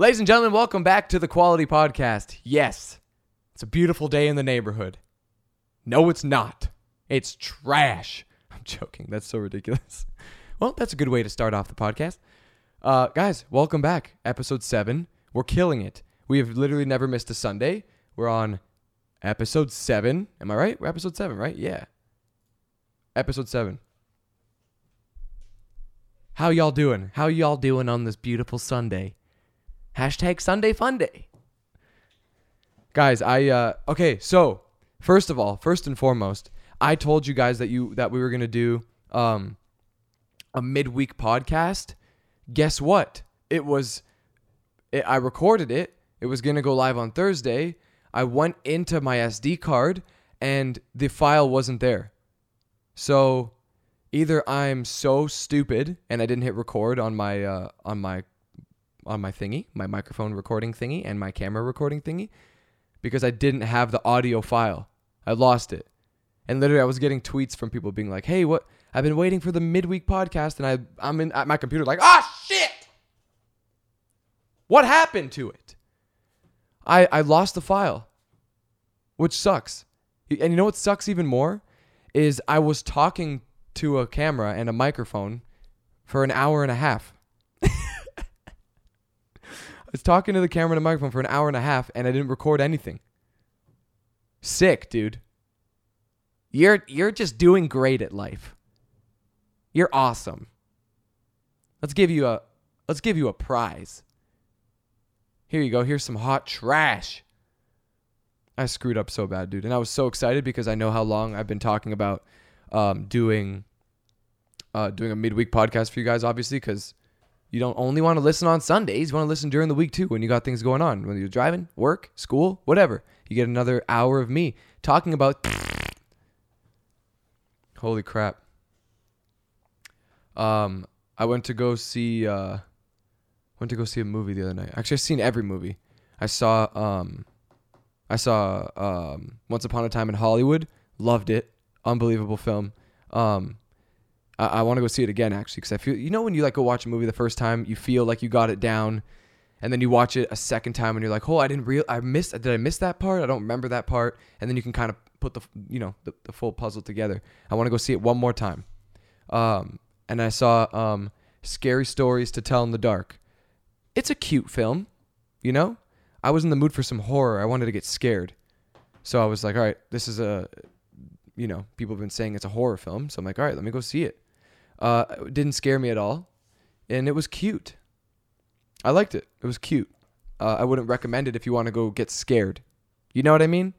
Ladies and gentlemen, welcome back to the Quality Podcast. Yes, it's a beautiful day in the neighborhood. No, it's not. It's trash. I'm joking. That's so ridiculous. Well, that's a good way to start off the podcast. Uh, guys, welcome back. Episode 7. We're killing it. We have literally never missed a Sunday. We're on episode 7. Am I right? We're episode 7, right? Yeah. Episode 7. How y'all doing? How y'all doing on this beautiful Sunday? Hashtag Sunday Fun Day. Guys, I uh okay, so first of all, first and foremost, I told you guys that you that we were gonna do um a midweek podcast. Guess what? It was it, I recorded it. It was gonna go live on Thursday. I went into my SD card and the file wasn't there. So either I'm so stupid and I didn't hit record on my uh, on my on my thingy, my microphone recording thingy and my camera recording thingy because I didn't have the audio file. I lost it. And literally I was getting tweets from people being like, "Hey, what I've been waiting for the midweek podcast and I I'm in at my computer like, "Ah, shit. What happened to it?" I I lost the file. Which sucks. And you know what sucks even more is I was talking to a camera and a microphone for an hour and a half. I was talking to the camera and a microphone for an hour and a half and I didn't record anything. Sick, dude. You're you're just doing great at life. You're awesome. Let's give you a let's give you a prize. Here you go. Here's some hot trash. I screwed up so bad, dude. And I was so excited because I know how long I've been talking about um, doing uh, doing a midweek podcast for you guys, obviously, because you don't only want to listen on Sundays. You want to listen during the week too when you got things going on. When you're driving, work, school, whatever. You get another hour of me talking about. Holy crap. Um, I went to go see. Uh, went to go see a movie the other night. Actually, I've seen every movie. I saw. Um, I saw um, Once Upon a Time in Hollywood. Loved it. Unbelievable film. Um, I, I want to go see it again actually because I feel you know when you like go watch a movie the first time you feel like you got it down, and then you watch it a second time and you're like, oh, I didn't real I missed did I miss that part? I don't remember that part, and then you can kind of put the you know the, the full puzzle together. I want to go see it one more time. Um, and I saw um, Scary Stories to Tell in the Dark. It's a cute film, you know. I was in the mood for some horror. I wanted to get scared, so I was like, all right, this is a you know, people have been saying it's a horror film. So I'm like, all right, let me go see it. Uh, didn't scare me at all. And it was cute. I liked it. It was cute. Uh, I wouldn't recommend it if you want to go get scared. You know what I mean?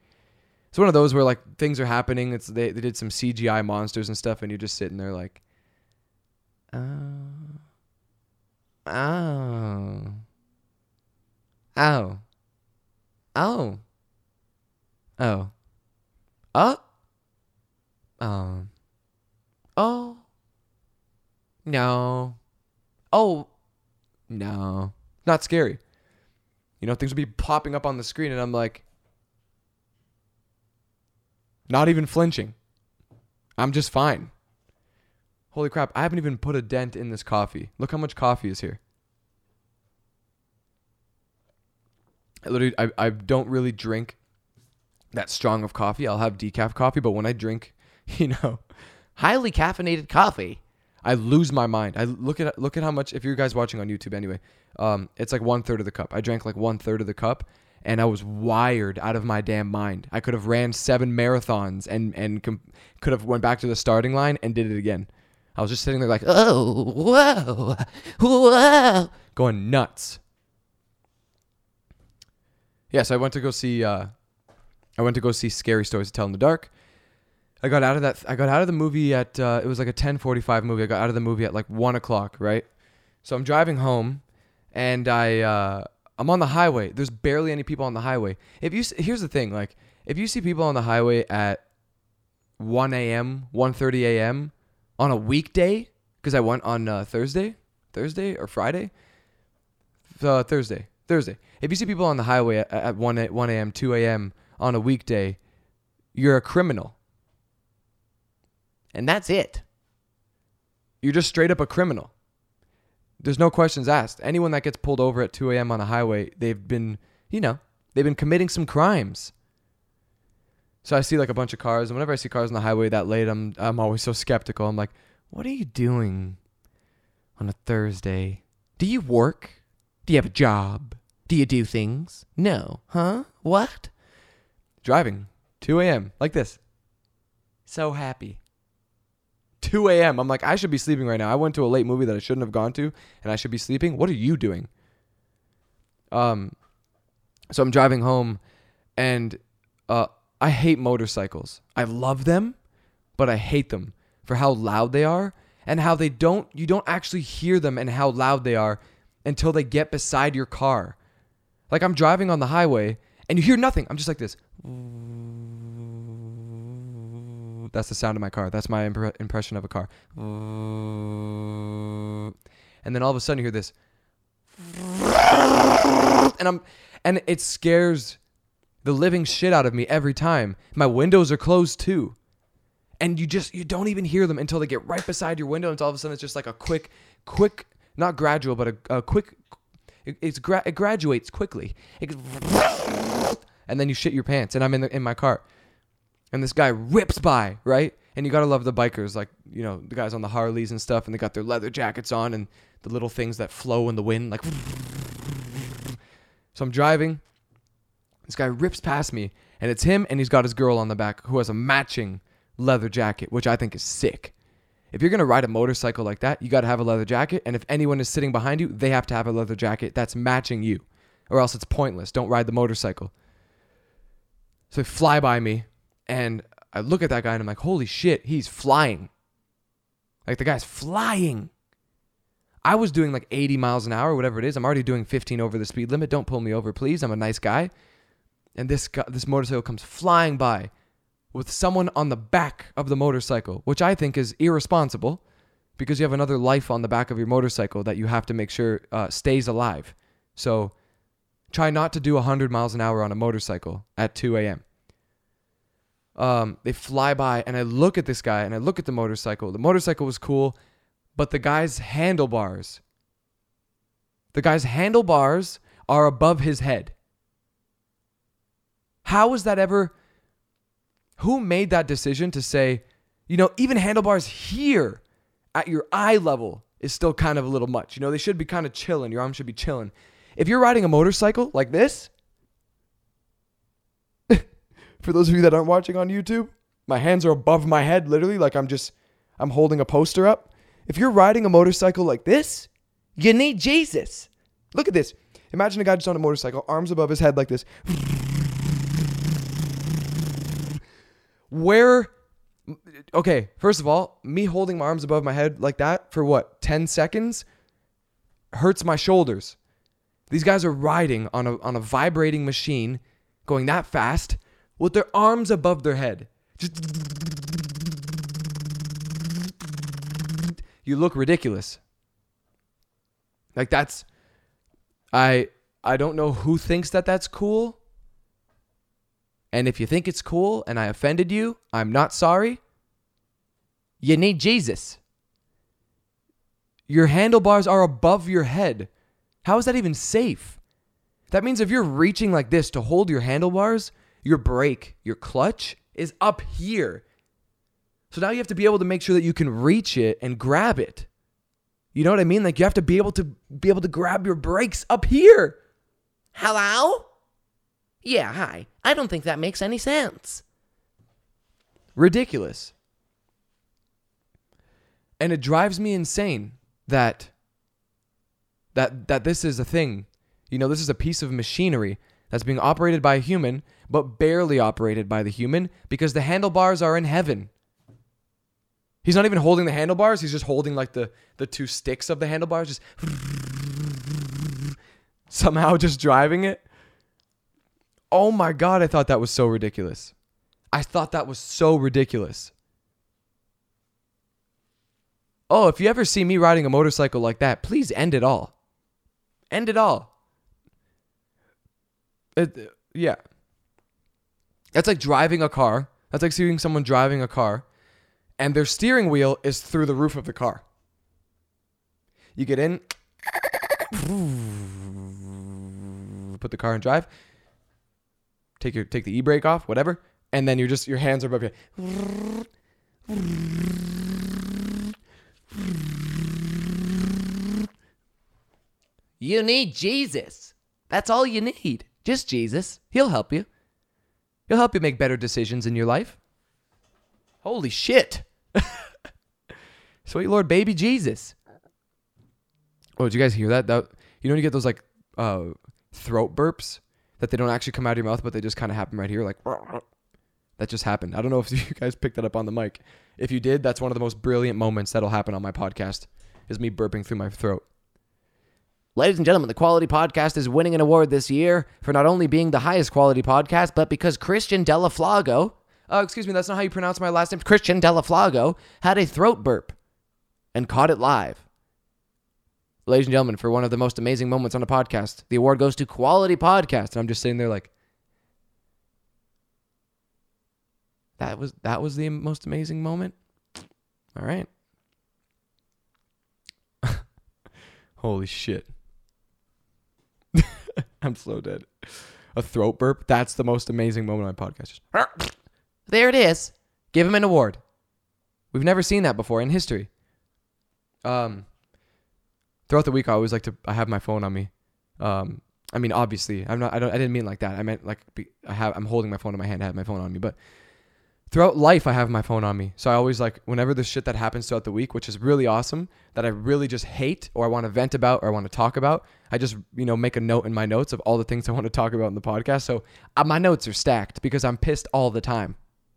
It's one of those where like things are happening. It's they, they did some CGI monsters and stuff, and you're just sitting there like, oh, oh, oh, oh, oh, oh. Um. Oh. No. Oh. No. Not scary. You know, things would be popping up on the screen, and I'm like, not even flinching. I'm just fine. Holy crap, I haven't even put a dent in this coffee. Look how much coffee is here. I literally, I, I don't really drink that strong of coffee. I'll have decaf coffee, but when I drink you know, highly caffeinated coffee. I lose my mind. I look at look at how much. If you guys watching on YouTube, anyway, um, it's like one third of the cup. I drank like one third of the cup, and I was wired out of my damn mind. I could have ran seven marathons and and com- could have went back to the starting line and did it again. I was just sitting there like, oh, whoa, whoa, going nuts. Yes, yeah, so I went to go see. Uh, I went to go see Scary Stories to Tell in the Dark. I got out of that. I got out of the movie at. Uh, it was like a ten forty five movie. I got out of the movie at like one o'clock, right? So I'm driving home, and I uh, I'm on the highway. There's barely any people on the highway. If you here's the thing, like if you see people on the highway at 1 a.m., 1:30 a.m. on a weekday, because I went on uh, Thursday, Thursday or Friday, uh, Thursday, Thursday. If you see people on the highway at, at 1 1 a.m., 2 a.m. on a weekday, you're a criminal and that's it. You're just straight up a criminal. there's no questions asked. Anyone that gets pulled over at 2 a.m. on a highway, they've been, you know, they've been committing some crimes. So I see like a bunch of cars, and whenever I see cars on the highway that late, I'm I'm always so skeptical. I'm like, what are you doing on a Thursday? Do you work? Do you have a job? Do you do things? No. Huh? What? Driving. 2 a.m. like this. So happy. 2 a.m. I'm like, I should be sleeping right now. I went to a late movie that I shouldn't have gone to, and I should be sleeping. What are you doing? Um, so I'm driving home, and uh, I hate motorcycles. I love them, but I hate them for how loud they are and how they don't. You don't actually hear them and how loud they are until they get beside your car. Like I'm driving on the highway and you hear nothing. I'm just like this. That's the sound of my car. That's my impre- impression of a car. And then all of a sudden you hear this. And I'm and it scares the living shit out of me every time. My windows are closed too. And you just you don't even hear them until they get right beside your window and all of a sudden it's just like a quick quick not gradual but a, a quick it, it's gra- it graduates quickly. It, and then you shit your pants and I'm in the, in my car and this guy rips by, right? And you gotta love the bikers, like you know the guys on the Harleys and stuff, and they got their leather jackets on and the little things that flow in the wind, like. So I'm driving. This guy rips past me, and it's him, and he's got his girl on the back who has a matching leather jacket, which I think is sick. If you're gonna ride a motorcycle like that, you gotta have a leather jacket, and if anyone is sitting behind you, they have to have a leather jacket that's matching you, or else it's pointless. Don't ride the motorcycle. So they fly by me, and I look at that guy and I'm like, holy shit, he's flying. Like the guy's flying. I was doing like 80 miles an hour, whatever it is. I'm already doing 15 over the speed limit. Don't pull me over, please. I'm a nice guy. And this guy, this motorcycle comes flying by with someone on the back of the motorcycle, which I think is irresponsible because you have another life on the back of your motorcycle that you have to make sure uh, stays alive. So try not to do 100 miles an hour on a motorcycle at 2 a.m um, they fly by and I look at this guy and I look at the motorcycle. The motorcycle was cool, but the guy's handlebars, the guy's handlebars are above his head. How was that ever? Who made that decision to say, you know, even handlebars here at your eye level is still kind of a little much. You know, they should be kind of chilling. Your arm should be chilling. If you're riding a motorcycle like this, for those of you that aren't watching on YouTube, my hands are above my head, literally, like I'm just, I'm holding a poster up. If you're riding a motorcycle like this, you need Jesus. Look at this. Imagine a guy just on a motorcycle, arms above his head like this. Where, okay, first of all, me holding my arms above my head like that for what, 10 seconds hurts my shoulders. These guys are riding on a, on a vibrating machine going that fast with their arms above their head. Just you look ridiculous. Like that's I I don't know who thinks that that's cool. And if you think it's cool and I offended you, I'm not sorry. You need Jesus. Your handlebars are above your head. How is that even safe? That means if you're reaching like this to hold your handlebars, your brake, your clutch is up here. So now you have to be able to make sure that you can reach it and grab it. You know what I mean? Like you have to be able to be able to grab your brakes up here. Hello? Yeah, hi. I don't think that makes any sense. Ridiculous. And it drives me insane that that that this is a thing. You know, this is a piece of machinery that's being operated by a human, but barely operated by the human because the handlebars are in heaven. He's not even holding the handlebars, he's just holding like the, the two sticks of the handlebars, just somehow just driving it. Oh my God, I thought that was so ridiculous. I thought that was so ridiculous. Oh, if you ever see me riding a motorcycle like that, please end it all. End it all. It, yeah. That's like driving a car. That's like seeing someone driving a car and their steering wheel is through the roof of the car. You get in, Put the car in drive. Take your take the e brake off, whatever, and then you're just your hands are above your. You need Jesus. That's all you need. Just Jesus. He'll help you. He'll help you make better decisions in your life. Holy shit! Sweet Lord, baby Jesus. Oh, did you guys hear that? That you know you get those like uh, throat burps that they don't actually come out of your mouth, but they just kind of happen right here, like that just happened. I don't know if you guys picked that up on the mic. If you did, that's one of the most brilliant moments that'll happen on my podcast. Is me burping through my throat. Ladies and gentlemen, the Quality Podcast is winning an award this year for not only being the highest quality podcast, but because Christian Delaflago, Uh, excuse me, that's not how you pronounce my last name. Christian Delaflago, had a throat burp and caught it live. Ladies and gentlemen, for one of the most amazing moments on a podcast, the award goes to Quality Podcast. And I'm just sitting there like, that was that was the most amazing moment. All right. Holy shit. I'm so dead. A throat burp. That's the most amazing moment on my podcast. Just, There it is. Give him an award. We've never seen that before in history. Um, throughout the week, I always like to. I have my phone on me. Um, I mean, obviously, I'm not. I don't. I didn't mean like that. I meant like be, I have. I'm holding my phone in my hand. I have my phone on me, but throughout life, I have my phone on me. So I always like whenever there's shit that happens throughout the week, which is really awesome, that I really just hate or I want to vent about or I want to talk about. I just you know make a note in my notes of all the things I want to talk about in the podcast. So uh, my notes are stacked because I'm pissed all the time.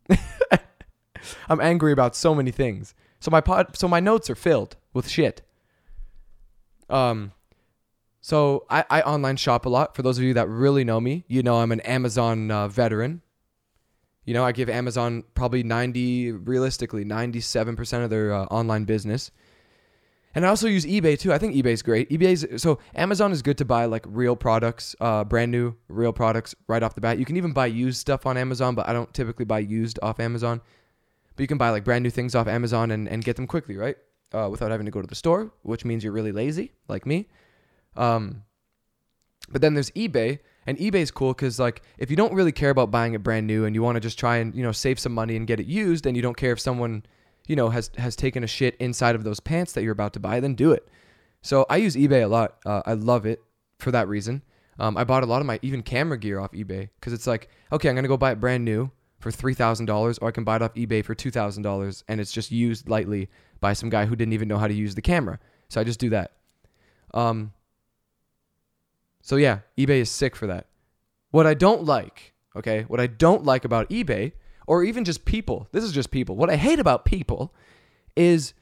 I'm angry about so many things. So my pod, so my notes are filled with shit. Um, so I, I online shop a lot. For those of you that really know me, you know I'm an Amazon uh, veteran. You know I give Amazon probably 90, realistically 97% of their uh, online business. And I also use eBay too. I think eBay's great. eBay's so Amazon is good to buy like real products, uh, brand new real products right off the bat. You can even buy used stuff on Amazon, but I don't typically buy used off Amazon. But you can buy like brand new things off Amazon and, and get them quickly, right? Uh, without having to go to the store, which means you're really lazy, like me. Um, but then there's eBay, and eBay's cool because like if you don't really care about buying it brand new and you want to just try and you know save some money and get it used, and you don't care if someone you know has has taken a shit inside of those pants that you're about to buy, then do it. So I use eBay a lot. Uh, I love it for that reason. Um, I bought a lot of my even camera gear off eBay because it's like okay, I'm gonna go buy it brand new for three thousand dollars, or I can buy it off eBay for two thousand dollars, and it's just used lightly by some guy who didn't even know how to use the camera. So I just do that. Um. So yeah, eBay is sick for that. What I don't like, okay, what I don't like about eBay, or even just people, this is just people. What I hate about people is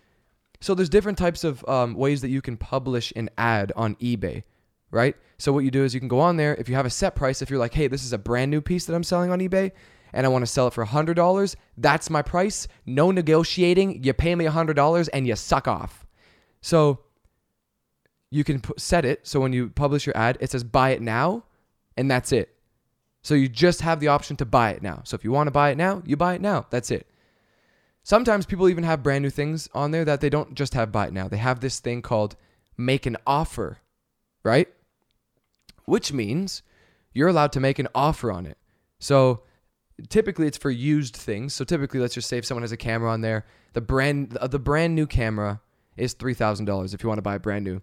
so there's different types of um, ways that you can publish an ad on eBay, right? So what you do is you can go on there. If you have a set price, if you're like, hey, this is a brand new piece that I'm selling on eBay, and I want to sell it for $100, that's my price. No negotiating. You pay me $100 and you suck off. So you can put, set it so when you publish your ad, it says buy it now, and that's it. So you just have the option to buy it now. So if you want to buy it now, you buy it now. That's it. Sometimes people even have brand new things on there that they don't just have buy it now. They have this thing called make an offer, right? Which means you're allowed to make an offer on it. So typically it's for used things. So typically, let's just say if someone has a camera on there, the brand the brand new camera is three thousand dollars if you want to buy a brand new.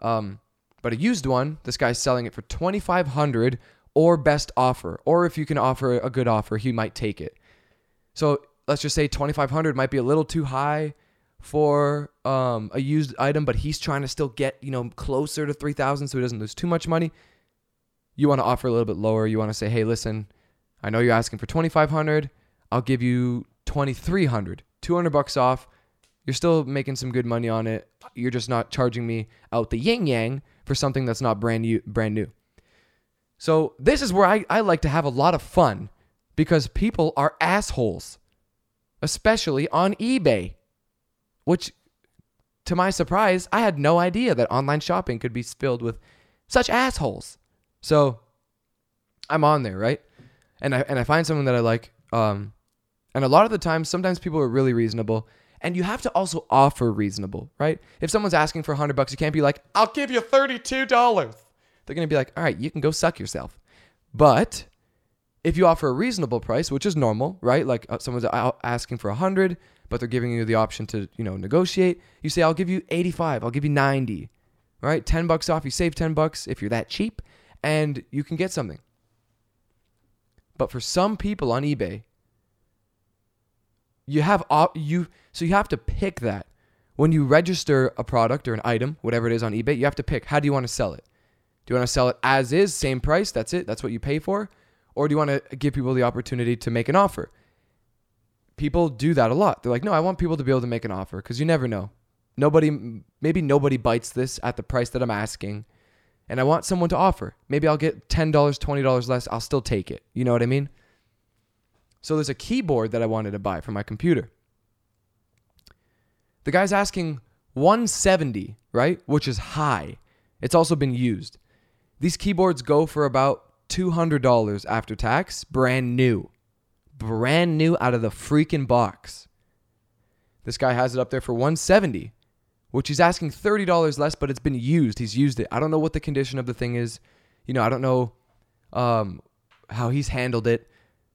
Um, but a used one, this guy's selling it for twenty five hundred or best offer, or if you can offer a good offer, he might take it. So let's just say twenty five hundred might be a little too high for um, a used item, but he's trying to still get you know closer to three thousand, so he doesn't lose too much money. You want to offer a little bit lower. You want to say, hey, listen, I know you're asking for 2500 I'll give you 2300 200 bucks off. You're still making some good money on it. You're just not charging me out the yin yang for something that's not brand new. Brand new. So this is where I, I like to have a lot of fun because people are assholes, especially on eBay, which to my surprise, I had no idea that online shopping could be filled with such assholes. So I'm on there, right? And I and I find someone that I like. Um, and a lot of the times, sometimes people are really reasonable, And you have to also offer reasonable, right? If someone's asking for 100 bucks, you can't be like, "I'll give you $32." They're going to be like, "All right, you can go suck yourself." But if you offer a reasonable price, which is normal, right? Like uh, someone's asking for 100, but they're giving you the option to, you know, negotiate. You say, "I'll give you 85. I'll give you 90." Right? 10 bucks off, you save 10 bucks if you're that cheap and you can get something. But for some people on eBay, you have op- you so you have to pick that when you register a product or an item, whatever it is on eBay. You have to pick how do you want to sell it. Do you want to sell it as is, same price? That's it. That's what you pay for, or do you want to give people the opportunity to make an offer? People do that a lot. They're like, no, I want people to be able to make an offer because you never know. Nobody, maybe nobody bites this at the price that I'm asking, and I want someone to offer. Maybe I'll get ten dollars, twenty dollars less. I'll still take it. You know what I mean? So there's a keyboard that I wanted to buy for my computer. The guy's asking 170, right? Which is high. It's also been used. These keyboards go for about $200 after tax, brand new. Brand new out of the freaking box. This guy has it up there for 170, which he's asking $30 less, but it's been used. He's used it. I don't know what the condition of the thing is. You know, I don't know um, how he's handled it.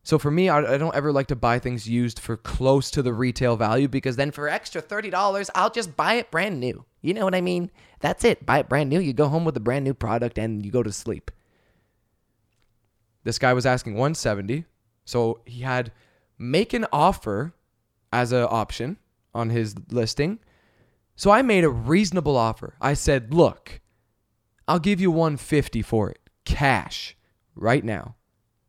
So for me, I, I don't ever like to buy things used for close to the retail value because then for extra $30, I'll just buy it brand new. You know what I mean? That's it. Buy it brand new. You go home with a brand new product and you go to sleep. This guy was asking 170. So he had make an offer as an option on his listing. So I made a reasonable offer. I said, "Look, I'll give you 150 for it, cash, right now."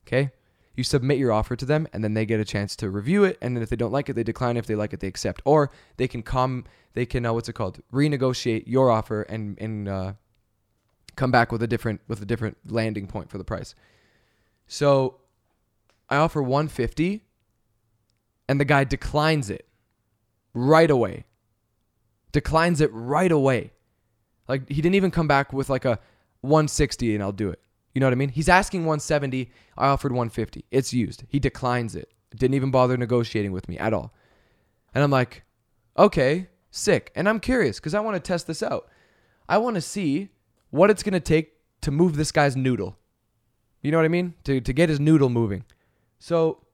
Okay? You submit your offer to them and then they get a chance to review it and then if they don't like it they decline if they like it they accept or they can come they can uh, what's it called renegotiate your offer and and uh, come back with a different with a different landing point for the price. So I offer 150 and the guy declines it right away. Declines it right away. Like he didn't even come back with like a 160 and I'll do it. You know what I mean? He's asking 170. I offered 150. It's used. He declines it. Didn't even bother negotiating with me at all. And I'm like, okay, sick. And I'm curious because I want to test this out. I want to see what it's going to take to move this guy's noodle. You know what I mean? To, to get his noodle moving. So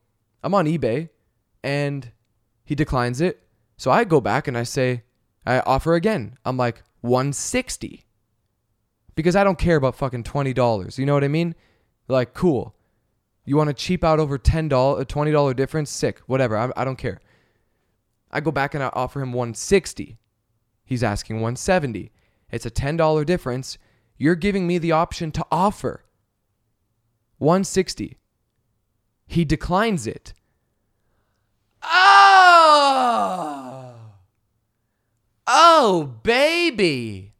I'm on eBay and he declines it. So I go back and I say, I offer again. I'm like, 160 because I don't care about fucking twenty dollars. You know what I mean? Like, cool. You want to cheap out over ten dollar, a twenty dollar difference? Sick. Whatever. I, I don't care. I go back and I offer him one sixty. He's asking one seventy. It's a ten dollar difference. You're giving me the option to offer one sixty. He declines it. Oh, oh, baby.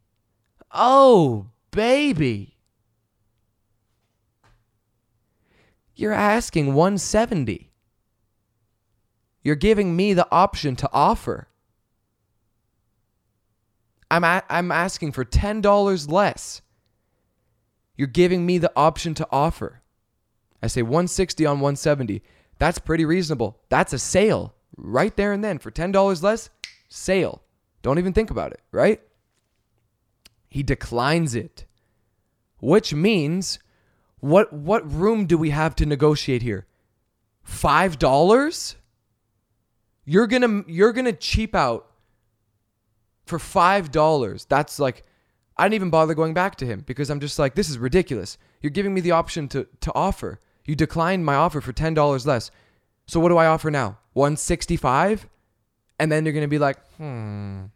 Oh, baby. You're asking 170. You're giving me the option to offer. I'm a- I'm asking for $10 less. You're giving me the option to offer. I say 160 on 170. That's pretty reasonable. That's a sale right there and then for $10 less. Sale. Don't even think about it, right? He declines it. Which means what what room do we have to negotiate here? $5? You're going to you're to cheap out for $5. That's like I didn't even bother going back to him because I'm just like this is ridiculous. You're giving me the option to to offer. You declined my offer for $10 less. So what do I offer now? 165? And then you're to be like, "Hmm,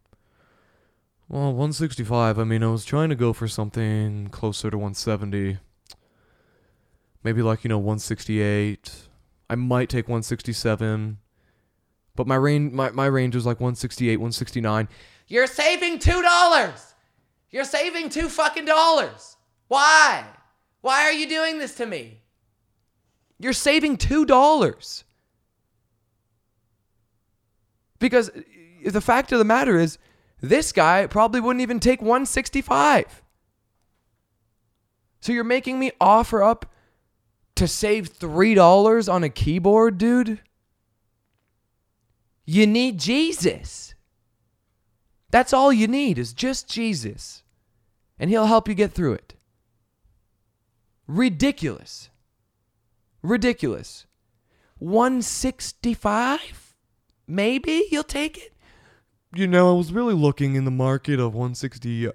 well, 165. I mean, I was trying to go for something closer to 170. Maybe like, you know, 168. I might take 167. But my range my, my range was like 168, 169. You're saving $2. You're saving 2 fucking dollars. Why? Why are you doing this to me? You're saving $2. Because uh, the fact of the matter is this guy probably wouldn't even take 165. So you're making me offer up to save $3 on a keyboard, dude? You need Jesus. That's all you need is just Jesus. And he'll help you get through it. Ridiculous. Ridiculous. 165? Maybe you'll take it? You know, I was really looking in the market of 160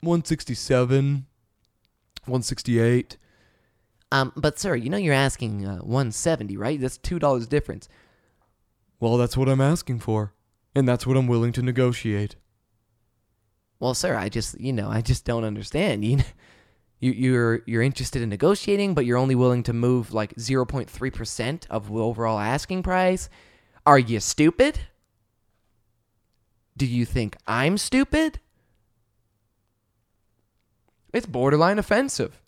167 168. Um, but sir, you know you're asking uh, 170, right? That's two dollars difference. Well, that's what I'm asking for, and that's what I'm willing to negotiate. Well, sir, I just you know I just don't understand. You, you you're you're interested in negotiating, but you're only willing to move like 0.3 percent of the overall asking price. Are you stupid? Do you think I'm stupid? It's borderline offensive.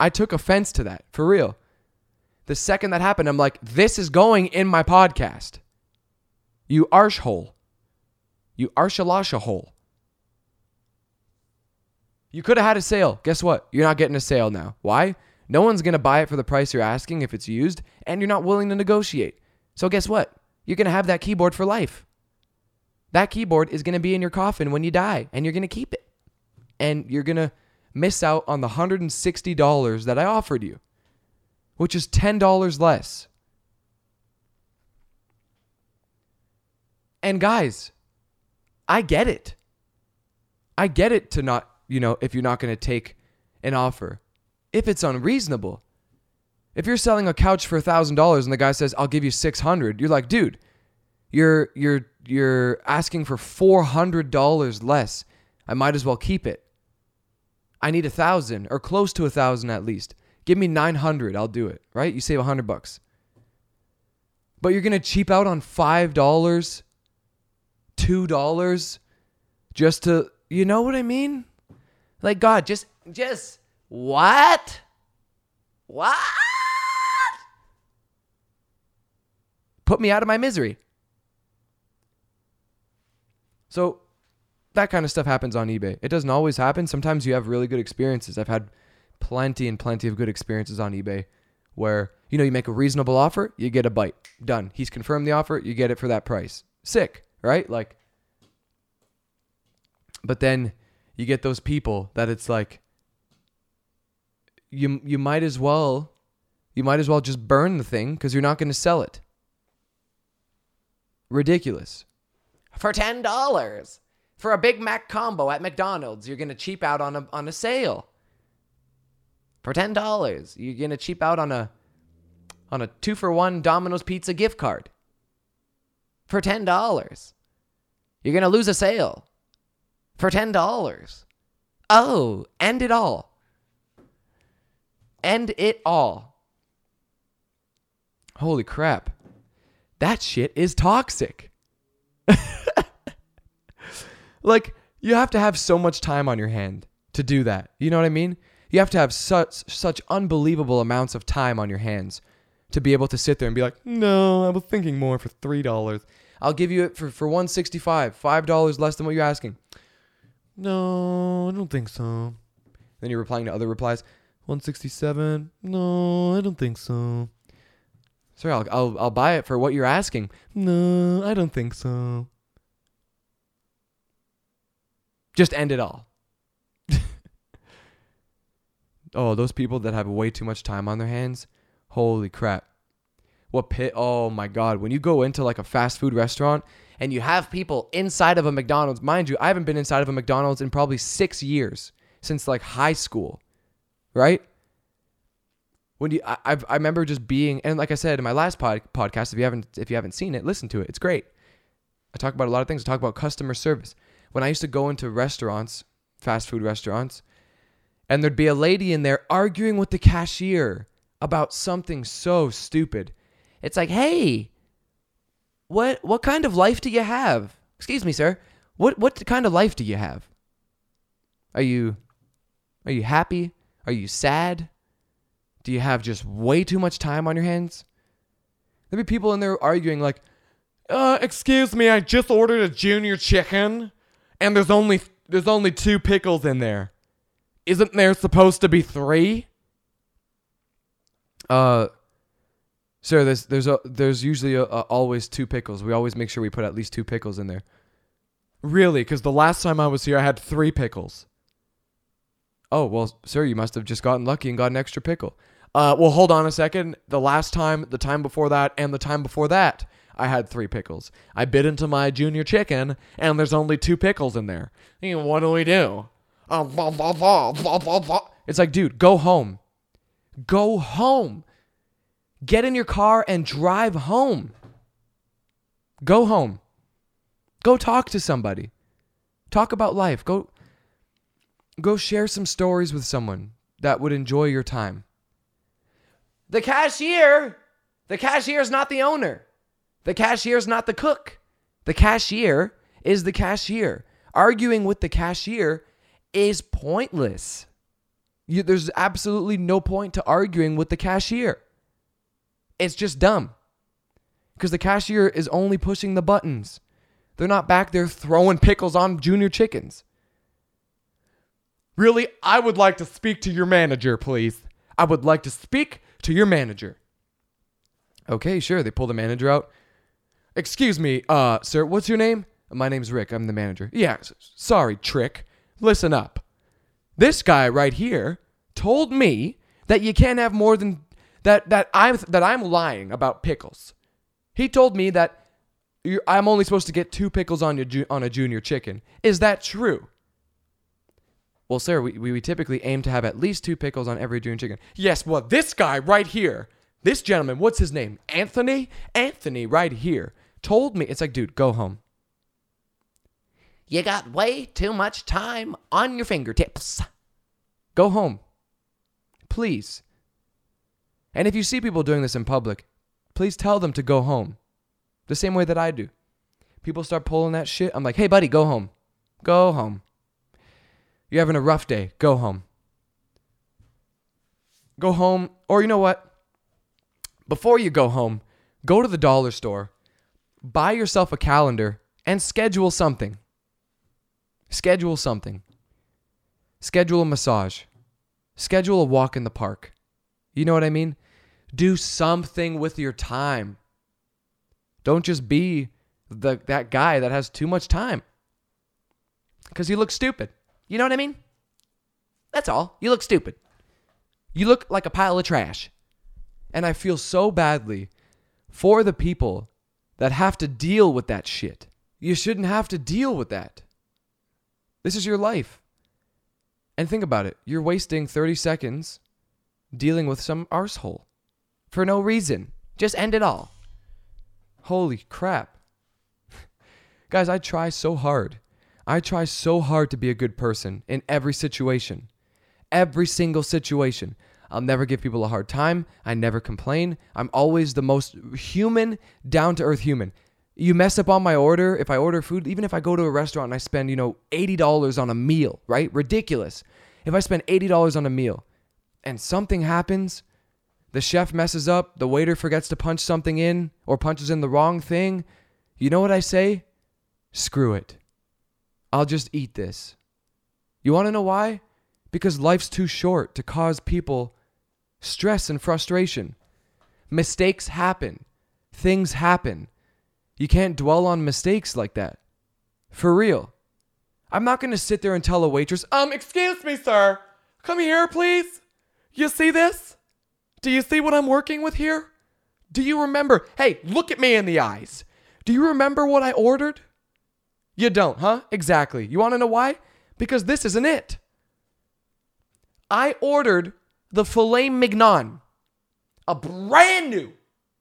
I took offense to that, for real. The second that happened, I'm like, this is going in my podcast. You arshhole. You arshalasha hole. You could have had a sale. Guess what? You're not getting a sale now. Why? No one's going to buy it for the price you're asking if it's used, and you're not willing to negotiate. So, guess what? You're going to have that keyboard for life. That keyboard is going to be in your coffin when you die, and you're going to keep it. And you're going to miss out on the $160 that I offered you, which is $10 less. And guys, I get it. I get it to not, you know, if you're not going to take an offer, if it's unreasonable. If you're selling a couch for $1000 and the guy says, "I'll give you 600." You're like, "Dude, you're you're you're asking for $400 less. I might as well keep it." I need a thousand or close to a thousand at least. Give me 900. I'll do it. Right? You save a hundred bucks. But you're going to cheap out on $5, $2 just to, you know what I mean? Like, God, just, just, what? What? Put me out of my misery. So that kind of stuff happens on eBay. It doesn't always happen. Sometimes you have really good experiences. I've had plenty and plenty of good experiences on eBay where, you know, you make a reasonable offer, you get a bite. Done. He's confirmed the offer, you get it for that price. Sick, right? Like but then you get those people that it's like you you might as well you might as well just burn the thing cuz you're not going to sell it. Ridiculous. For $10 for a Big Mac combo at McDonald's, you're going to cheap out on a on a sale. For ten dollars, you're going to cheap out on a on a two for one Domino's Pizza gift card. For ten dollars, you're going to lose a sale. For ten dollars, oh, end it all. End it all. Holy crap. That shit is toxic. Like you have to have so much time on your hand to do that. You know what I mean? You have to have such such unbelievable amounts of time on your hands to be able to sit there and be like, "No, I was thinking more for $3. I'll give you it for for 165, $5 less than what you're asking." No, I don't think so. Then you're replying to other replies, 167. No, I don't think so. Sorry, I'll, I'll I'll buy it for what you're asking. No, I don't think so. Just end it all. oh, those people that have way too much time on their hands. Holy crap. What pit? Oh my God. When you go into like a fast food restaurant and you have people inside of a McDonald's, mind you, I haven't been inside of a McDonald's in probably six years since like high school, right? When you, I, I remember just being, and like I said in my last pod, podcast, if you haven't, if you haven't seen it, listen to it. It's great. I talk about a lot of things. I talk about customer service when I used to go into restaurants, fast food restaurants, and there'd be a lady in there arguing with the cashier about something so stupid. It's like, "Hey, what what kind of life do you have? Excuse me, sir. What what kind of life do you have? Are you are you happy? Are you sad? Do you have just way too much time on your hands? There'd be people in there arguing like, "Uh, excuse me, I just ordered a junior chicken." And there's only there's only two pickles in there. Isn't there supposed to be three? Uh Sir, there's there's a there's usually a, a, always two pickles. We always make sure we put at least two pickles in there. Really? Because the last time I was here, I had three pickles. Oh well, sir, you must have just gotten lucky and got an extra pickle. Uh, well, hold on a second. The last time, the time before that, and the time before that, I had three pickles. I bit into my junior chicken, and there's only two pickles in there. What do we do? Uh, it's like, dude, go home. Go home. Get in your car and drive home. Go home. Go talk to somebody. Talk about life. Go go share some stories with someone that would enjoy your time. The cashier, the cashier is not the owner. The cashier is not the cook. The cashier is the cashier. Arguing with the cashier is pointless. You, there's absolutely no point to arguing with the cashier. It's just dumb. Because the cashier is only pushing the buttons. They're not back there throwing pickles on junior chickens. Really, I would like to speak to your manager, please. I would like to speak to your manager. Okay, sure. They pull the manager out. Excuse me, uh, sir, what's your name? My name's Rick. I'm the manager. Yeah, sorry, Trick. Listen up. This guy right here told me that you can't have more than that that I'm that I'm lying about pickles. He told me that I'm only supposed to get two pickles on your on a junior chicken. Is that true? Well, sir, we, we typically aim to have at least two pickles on every junior chicken. Yes, well, this guy right here, this gentleman, what's his name? Anthony? Anthony right here told me. It's like, dude, go home. You got way too much time on your fingertips. Go home. Please. And if you see people doing this in public, please tell them to go home. The same way that I do. People start pulling that shit. I'm like, hey, buddy, go home. Go home. You're having a rough day. Go home. Go home. Or you know what? Before you go home, go to the dollar store, buy yourself a calendar, and schedule something. Schedule something. Schedule a massage. Schedule a walk in the park. You know what I mean? Do something with your time. Don't just be the that guy that has too much time. Cuz you look stupid. You know what I mean? That's all. You look stupid. You look like a pile of trash. And I feel so badly for the people that have to deal with that shit. You shouldn't have to deal with that. This is your life. And think about it. You're wasting 30 seconds dealing with some arsehole for no reason. Just end it all. Holy crap. Guys, I try so hard. I try so hard to be a good person in every situation. Every single situation. I'll never give people a hard time. I never complain. I'm always the most human, down to earth human you mess up on my order, if I order food, even if I go to a restaurant and I spend, you know, $80 on a meal, right? Ridiculous. If I spend $80 on a meal and something happens, the chef messes up, the waiter forgets to punch something in or punches in the wrong thing, you know what I say? Screw it. I'll just eat this. You want to know why? Because life's too short to cause people stress and frustration. Mistakes happen. Things happen. You can't dwell on mistakes like that. For real. I'm not going to sit there and tell a waitress, um, excuse me, sir. Come here, please. You see this? Do you see what I'm working with here? Do you remember? Hey, look at me in the eyes. Do you remember what I ordered? You don't, huh? Exactly. You want to know why? Because this isn't it. I ordered the filet mignon, a brand new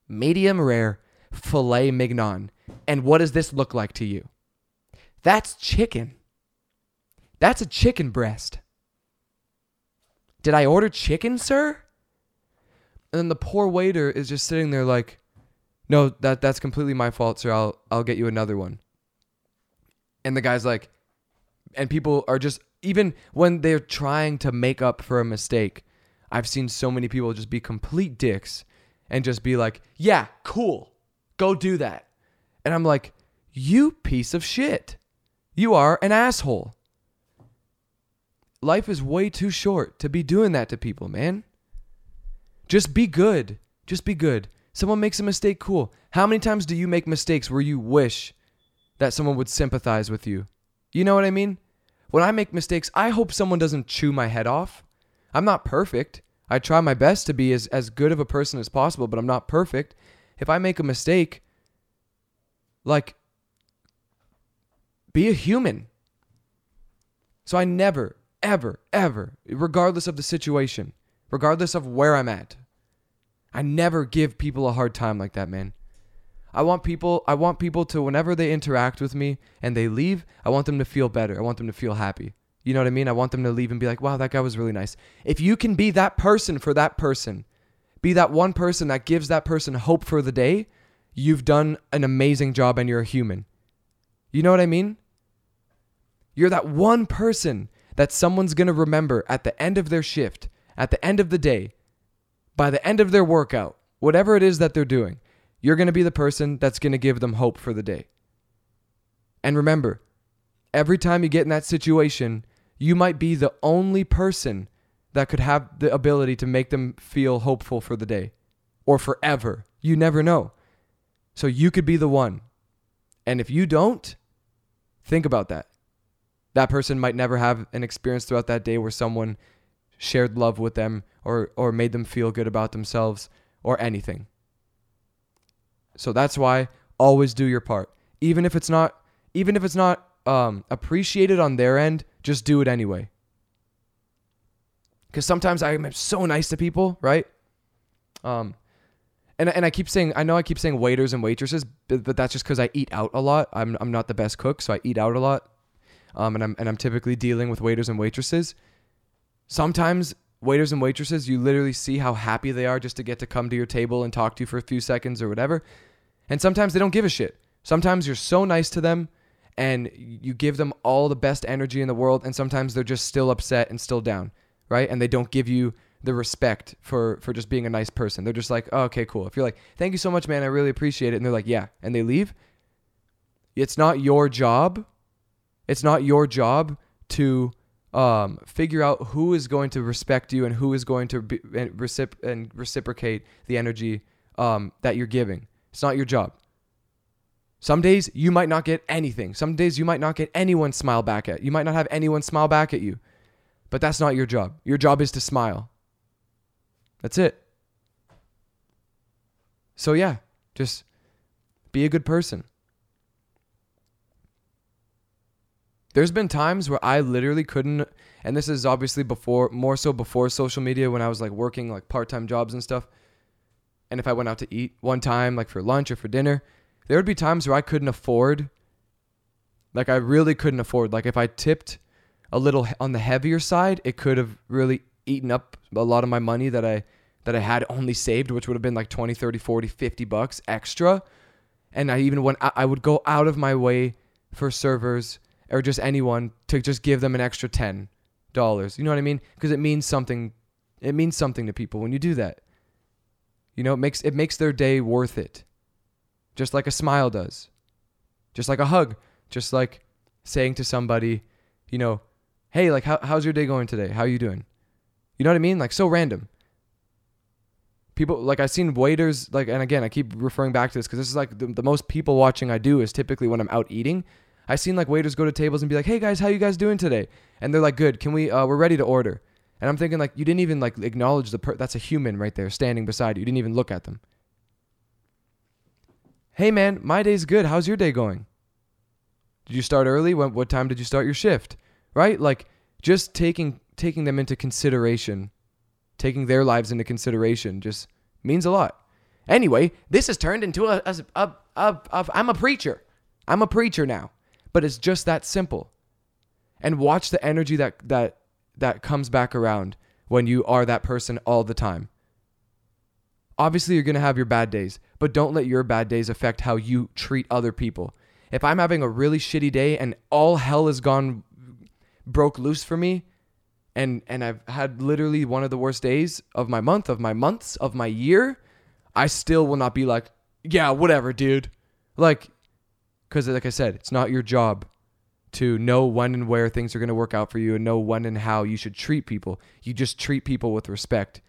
medium rare filet mignon. And what does this look like to you? That's chicken. That's a chicken breast. Did I order chicken, sir? And then the poor waiter is just sitting there like, "No, that that's completely my fault, sir. I'll I'll get you another one." And the guy's like, and people are just even when they're trying to make up for a mistake, I've seen so many people just be complete dicks and just be like, "Yeah, cool. Go do that. And I'm like, you piece of shit. You are an asshole. Life is way too short to be doing that to people, man. Just be good. Just be good. Someone makes a mistake, cool. How many times do you make mistakes where you wish that someone would sympathize with you? You know what I mean? When I make mistakes, I hope someone doesn't chew my head off. I'm not perfect. I try my best to be as, as good of a person as possible, but I'm not perfect. If I make a mistake, like, be a human. So I never, ever, ever, regardless of the situation, regardless of where I'm at, I never give people a hard time like that, man. I want people I want people to whenever they interact with me and they leave, I want them to feel better. I want them to feel happy. You know what I mean? I want them to leave and be like, "Wow, that guy was really nice." If you can be that person for that person, be that one person that gives that person hope for the day, you've done an amazing job and you're a human. You know what I mean? You're that one person that someone's going to remember at the end of their shift, at the end of the day, by the end of their workout, whatever it is that they're doing, you're going to be the person that's going to give them hope for the day. And remember, every time you get in that situation, you might be the only person that could have the ability to make them feel hopeful for the day or forever. You never know. So you could be the one. And if you don't, think about that. That person might never have an experience throughout that day where someone shared love with them or or made them feel good about themselves or anything. So that's why always do your part. Even if it's not even if it's not um, appreciated on their end, just do it anyway. Cuz sometimes I'm so nice to people, right? Um and, and I keep saying I know I keep saying waiters and waitresses, but, but that's just because I eat out a lot. I'm I'm not the best cook, so I eat out a lot, um, and I'm and I'm typically dealing with waiters and waitresses. Sometimes waiters and waitresses, you literally see how happy they are just to get to come to your table and talk to you for a few seconds or whatever. And sometimes they don't give a shit. Sometimes you're so nice to them and you give them all the best energy in the world, and sometimes they're just still upset and still down, right? And they don't give you the respect for for just being a nice person. They're just like, oh, okay, cool. If you're like, thank you so much, man, I really appreciate it, and they're like, yeah, and they leave. It's not your job. It's not your job to um, figure out who is going to respect you and who is going to be, and, recip- and reciprocate the energy um, that you're giving. It's not your job. Some days you might not get anything. Some days you might not get anyone smile back at. You might not have anyone smile back at you. But that's not your job. Your job is to smile. That's it. So yeah, just be a good person. There's been times where I literally couldn't and this is obviously before more so before social media when I was like working like part-time jobs and stuff. And if I went out to eat one time like for lunch or for dinner, there would be times where I couldn't afford like I really couldn't afford like if I tipped a little on the heavier side, it could have really eaten up a lot of my money that I that I had only saved, which would have been like 20, 30, 40, 50 bucks extra. And I even went I would go out of my way for servers or just anyone to just give them an extra ten dollars. You know what I mean? Because it means something. It means something to people when you do that. You know, it makes it makes their day worth it. Just like a smile does. Just like a hug. Just like saying to somebody, you know, hey, like how, how's your day going today? How are you doing? You know what I mean? Like so random. People like I've seen waiters like, and again I keep referring back to this because this is like the, the most people watching I do is typically when I'm out eating I've seen like waiters go to tables and be like, "Hey guys, how you guys doing today?" And they're like, "Good. Can we? Uh, we're ready to order." And I'm thinking like, you didn't even like acknowledge the per- that's a human right there standing beside you. You didn't even look at them. Hey man, my day's good. How's your day going? Did you start early? When, what time did you start your shift? Right? Like just taking taking them into consideration, taking their lives into consideration just means a lot. Anyway, this has turned into a, a, a, a, a I'm a preacher. I'm a preacher now but it's just that simple. And watch the energy that that that comes back around when you are that person all the time. Obviously, you're going to have your bad days, but don't let your bad days affect how you treat other people. If I'm having a really shitty day and all hell has gone broke loose for me and and I've had literally one of the worst days of my month, of my months, of my year, I still will not be like, "Yeah, whatever, dude." Like because, like I said, it's not your job to know when and where things are going to work out for you and know when and how you should treat people. You just treat people with respect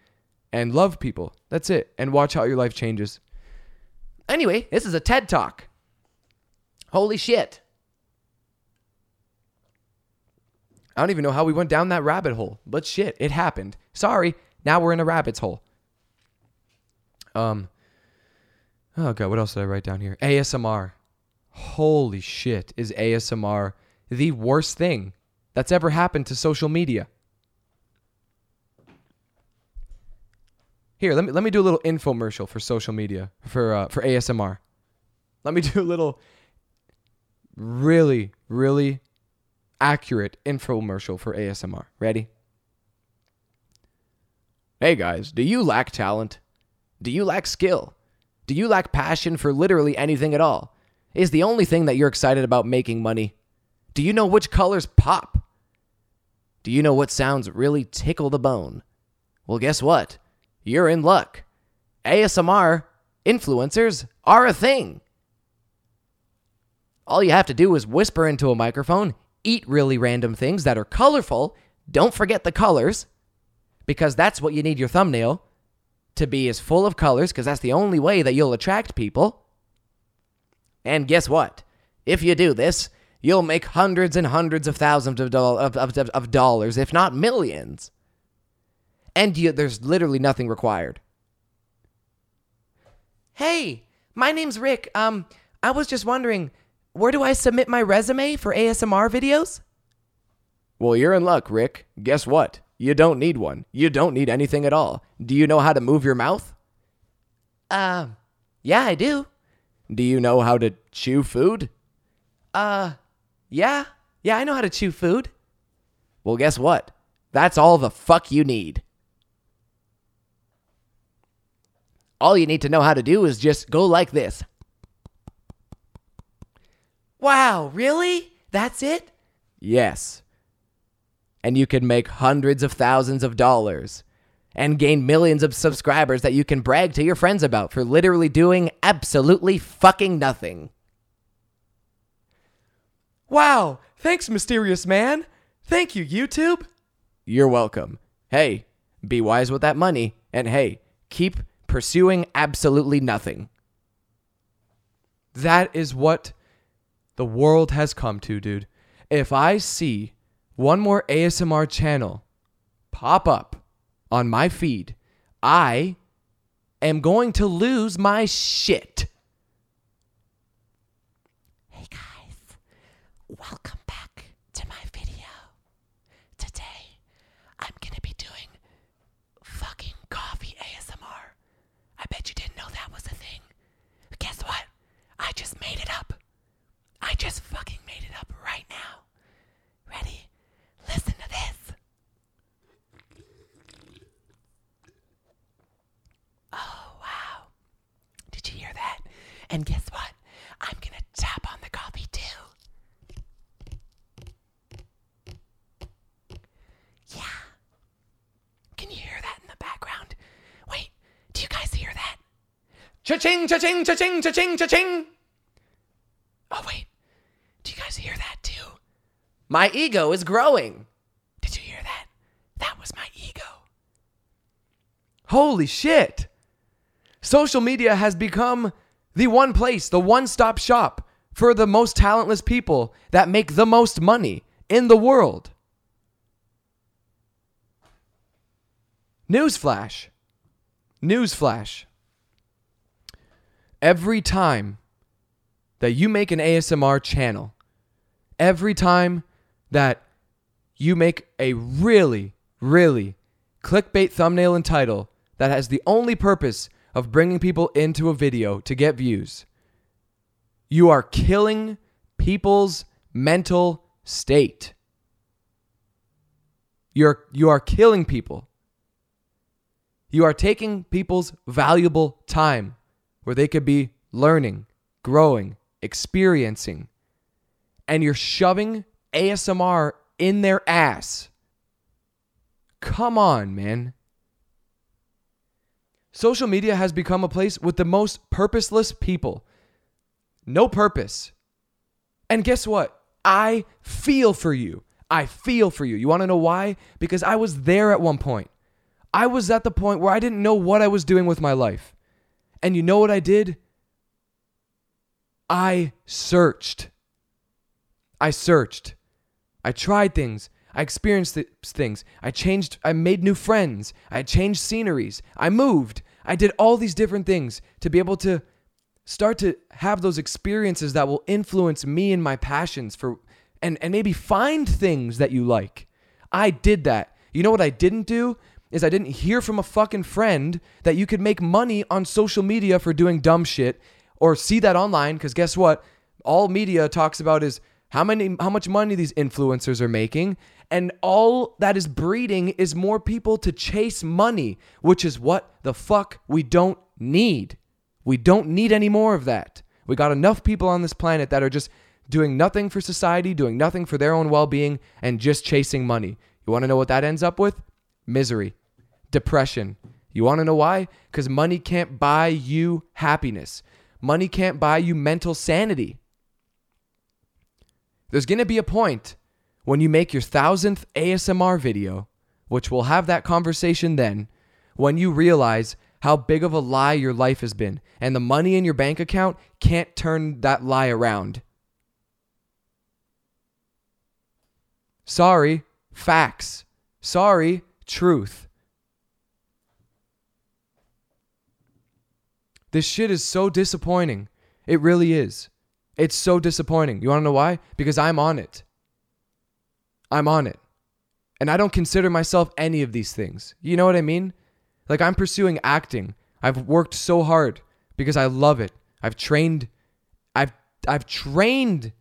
and love people. That's it. And watch how your life changes. Anyway, this is a TED Talk. Holy shit. I don't even know how we went down that rabbit hole, but shit, it happened. Sorry, now we're in a rabbit's hole. Um, oh god, what else did I write down here? ASMR. Holy shit, is ASMR the worst thing that's ever happened to social media? Here, let me let me do a little infomercial for social media for uh, for ASMR. Let me do a little really really accurate infomercial for ASMR. Ready? Hey guys, do you lack talent? Do you lack skill? Do you lack passion for literally anything at all? Is the only thing that you're excited about making money? Do you know which colors pop? Do you know what sounds really tickle the bone? Well, guess what? You're in luck. ASMR influencers are a thing. All you have to do is whisper into a microphone, eat really random things that are colorful. Don't forget the colors, because that's what you need your thumbnail to be is full of colors, because that's the only way that you'll attract people. And guess what? If you do this, you'll make hundreds and hundreds of thousands of, do- of, of, of- of dollars, if not millions. And you, there's literally nothing required. Hey, my name's Rick. Um, I was just wondering, where do I submit my resume for ASMR videos? Well, you're in luck, Rick. Guess what? You don't need one. You don't need anything at all. Do you know how to move your mouth? Uh, yeah, I do. Do you know how to chew food? Uh, yeah. Yeah, I know how to chew food. Well, guess what? That's all the fuck you need. All you need to know how to do is just go like this. Wow, really? That's it? Yes. And you can make hundreds of thousands of dollars and gain millions of subscribers that you can brag to your friends about for literally doing absolutely fucking nothing. Wow, thanks, mysterious man. Thank you, YouTube. You're welcome. Hey, be wise with that money, and hey, keep pursuing absolutely nothing. That is what the world has come to, dude. If I see one more ASMR channel pop up on my feed, I am going to lose my shit. Hey guys, welcome back to my video. Today, I'm gonna be doing fucking coffee ASMR. I bet you didn't know that was a thing. Guess what? I just made it up. I just fucking made it up right now. Ready? Listen to this. Oh, wow. Did you hear that? And guess what? I'm gonna tap on the coffee too. Yeah. Can you hear that in the background? Wait, do you guys hear that? Cha-ching, cha-ching, cha-ching, cha-ching, cha-ching. Oh, wait. Do you guys hear that too? My ego is growing. Did you hear that? That was my ego. Holy shit. Social media has become the one place, the one stop shop for the most talentless people that make the most money in the world. Newsflash. Newsflash. Every time that you make an ASMR channel, every time that you make a really, really clickbait thumbnail and title that has the only purpose of bringing people into a video to get views, you are killing people's mental state. You're, you are killing people. You are taking people's valuable time where they could be learning, growing, experiencing, and you're shoving ASMR in their ass. Come on, man. Social media has become a place with the most purposeless people. No purpose. And guess what? I feel for you. I feel for you. You want to know why? Because I was there at one point. I was at the point where I didn't know what I was doing with my life. And you know what I did? I searched. I searched. I tried things. I experienced th- things. I changed. I made new friends. I changed sceneries. I moved. I did all these different things to be able to start to have those experiences that will influence me and my passions for and and maybe find things that you like. I did that. You know what I didn't do? Is I didn't hear from a fucking friend that you could make money on social media for doing dumb shit or see that online because guess what? All media talks about is how many how much money these influencers are making and all that is breeding is more people to chase money, which is what the fuck we don't need. We don't need any more of that. We got enough people on this planet that are just doing nothing for society, doing nothing for their own well-being and just chasing money. You want to know what that ends up with? Misery, depression. You want to know why? Cuz money can't buy you happiness. Money can't buy you mental sanity. There's going to be a point when you make your thousandth ASMR video, which we'll have that conversation then, when you realize how big of a lie your life has been and the money in your bank account can't turn that lie around. Sorry, facts. Sorry, truth. This shit is so disappointing. It really is. It's so disappointing. You want to know why? Because I'm on it. I'm on it. And I don't consider myself any of these things. You know what I mean? Like I'm pursuing acting. I've worked so hard because I love it. I've trained I've I've trained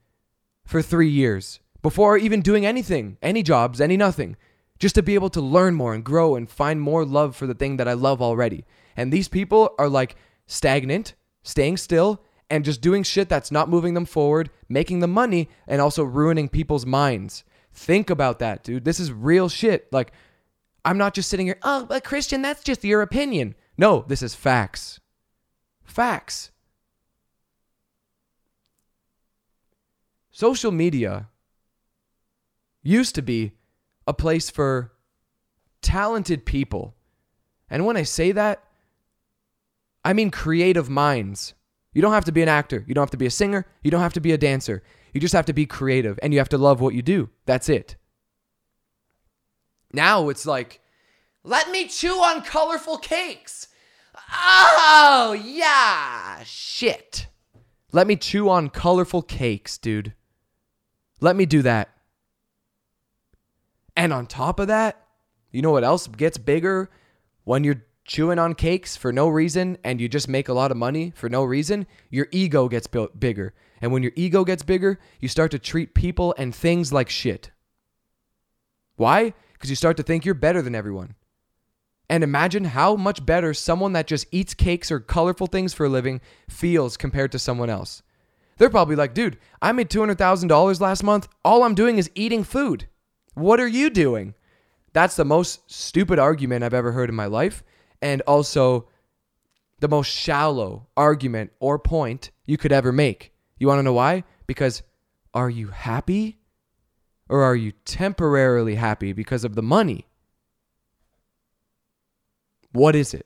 for 3 years before even doing anything, any jobs, any nothing, just to be able to learn more and grow and find more love for the thing that I love already. And these people are like stagnant, staying still, and just doing shit that's not moving them forward, making them money, and also ruining people's minds. Think about that, dude. This is real shit. Like, I'm not just sitting here, oh, but Christian, that's just your opinion. No, this is facts. Facts. Social media used to be a place for talented people. And when I say that, I mean creative minds. You don't have to be an actor. You don't have to be a singer. You don't have to be a dancer. You just have to be creative and you have to love what you do. That's it. Now it's like, let me chew on colorful cakes. Oh, yeah, shit. Let me chew on colorful cakes, dude. Let me do that. And on top of that, you know what else gets bigger when you're chewing on cakes for no reason and you just make a lot of money for no reason? Your ego gets built bigger. And when your ego gets bigger, you start to treat people and things like shit. Why? Because you start to think you're better than everyone. And imagine how much better someone that just eats cakes or colorful things for a living feels compared to someone else. They're probably like, dude, I made $200,000 last month. All I'm doing is eating food. What are you doing? That's the most stupid argument I've ever heard in my life. And also the most shallow argument or point you could ever make. You want to know why? Because are you happy or are you temporarily happy because of the money? What is it?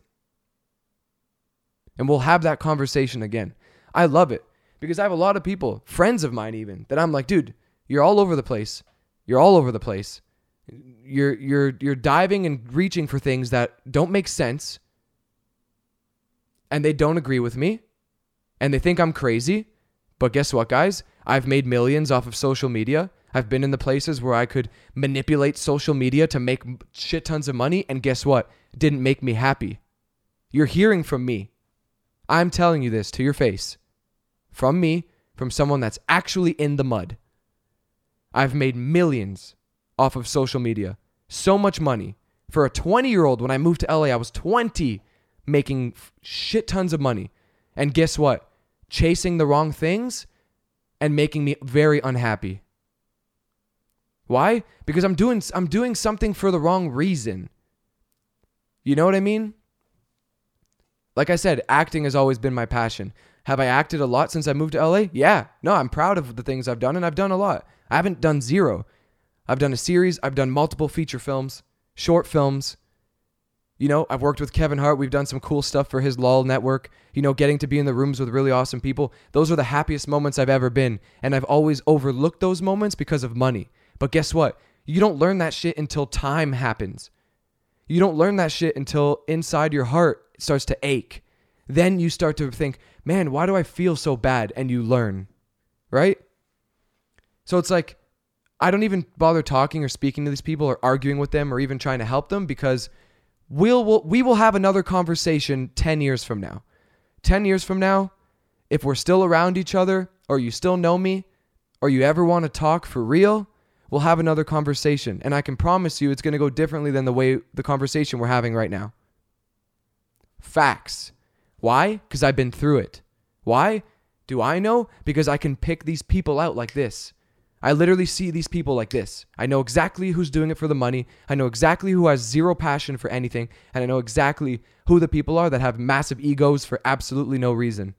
And we'll have that conversation again. I love it because I have a lot of people, friends of mine even, that I'm like, dude, you're all over the place. You're all over the place. You're you're you're diving and reaching for things that don't make sense. And they don't agree with me. And they think I'm crazy. But guess what, guys? I've made millions off of social media. I've been in the places where I could manipulate social media to make shit tons of money. And guess what? Didn't make me happy. You're hearing from me. I'm telling you this to your face. From me, from someone that's actually in the mud. I've made millions off of social media. So much money. For a 20 year old, when I moved to LA, I was 20 making shit tons of money. And guess what? Chasing the wrong things and making me very unhappy. Why? Because I'm doing I'm doing something for the wrong reason. You know what I mean? Like I said, acting has always been my passion. Have I acted a lot since I moved to LA? Yeah. No, I'm proud of the things I've done and I've done a lot. I haven't done zero. I've done a series, I've done multiple feature films, short films. You know, I've worked with Kevin Hart. We've done some cool stuff for his LOL network. You know, getting to be in the rooms with really awesome people. Those are the happiest moments I've ever been. And I've always overlooked those moments because of money. But guess what? You don't learn that shit until time happens. You don't learn that shit until inside your heart starts to ache. Then you start to think, man, why do I feel so bad? And you learn, right? So it's like, I don't even bother talking or speaking to these people or arguing with them or even trying to help them because we'll, we'll we will have another conversation 10 years from now. 10 years from now, if we're still around each other or you still know me or you ever want to talk for real, we'll have another conversation. And I can promise you it's going to go differently than the way the conversation we're having right now. Facts. Why? Because I've been through it. Why? Do I know? Because I can pick these people out like this. I literally see these people like this. I know exactly who's doing it for the money. I know exactly who has zero passion for anything. And I know exactly who the people are that have massive egos for absolutely no reason.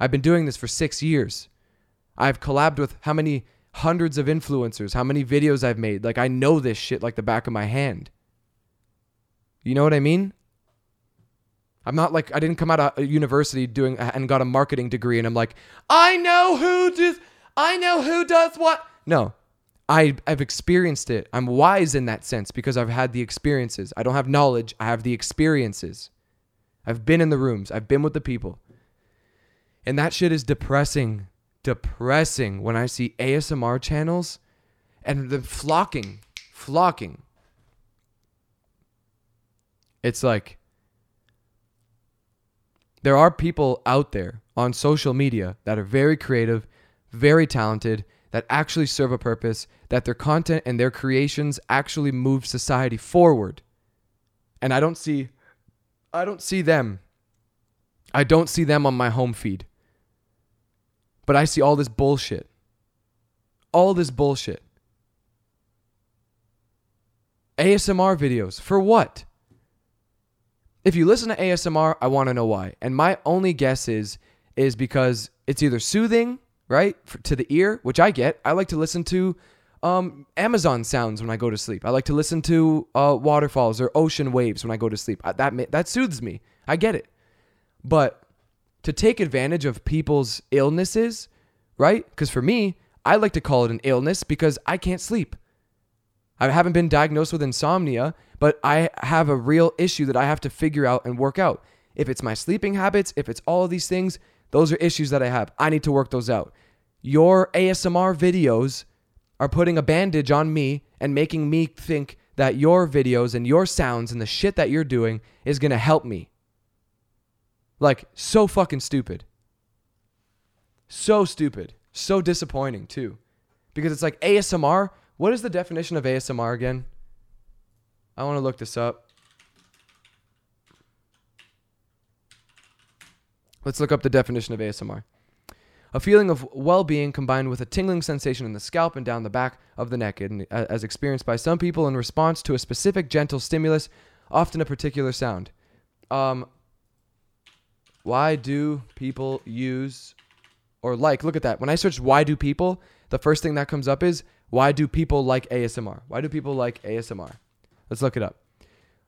I've been doing this for six years. I've collabed with how many hundreds of influencers, how many videos I've made. Like, I know this shit like the back of my hand. You know what I mean? I'm not like, I didn't come out of university doing and got a marketing degree and I'm like, I know who does, I know who does what. No, I, I've experienced it. I'm wise in that sense because I've had the experiences. I don't have knowledge, I have the experiences. I've been in the rooms, I've been with the people. And that shit is depressing, depressing when I see ASMR channels and the flocking, flocking. It's like there are people out there on social media that are very creative, very talented, that actually serve a purpose, that their content and their creations actually move society forward. And I don't see I don't see them. I don't see them on my home feed. But I see all this bullshit. All this bullshit. ASMR videos. For what? If you listen to ASMR, I want to know why. And my only guess is is because it's either soothing, right, for, to the ear, which I get. I like to listen to um, Amazon sounds when I go to sleep. I like to listen to uh, waterfalls or ocean waves when I go to sleep. I, that that soothes me. I get it. But to take advantage of people's illnesses, right? Because for me, I like to call it an illness because I can't sleep. I haven't been diagnosed with insomnia, but I have a real issue that I have to figure out and work out. If it's my sleeping habits, if it's all of these things, those are issues that I have. I need to work those out. Your ASMR videos are putting a bandage on me and making me think that your videos and your sounds and the shit that you're doing is going to help me. Like, so fucking stupid. So stupid. So disappointing, too. Because it's like ASMR. What is the definition of ASMR again? I want to look this up. Let's look up the definition of ASMR. A feeling of well being combined with a tingling sensation in the scalp and down the back of the neck, uh, as experienced by some people in response to a specific gentle stimulus, often a particular sound. Um, why do people use or like? Look at that. When I search why do people, the first thing that comes up is why do people like ASMR? Why do people like ASMR? Let's look it up.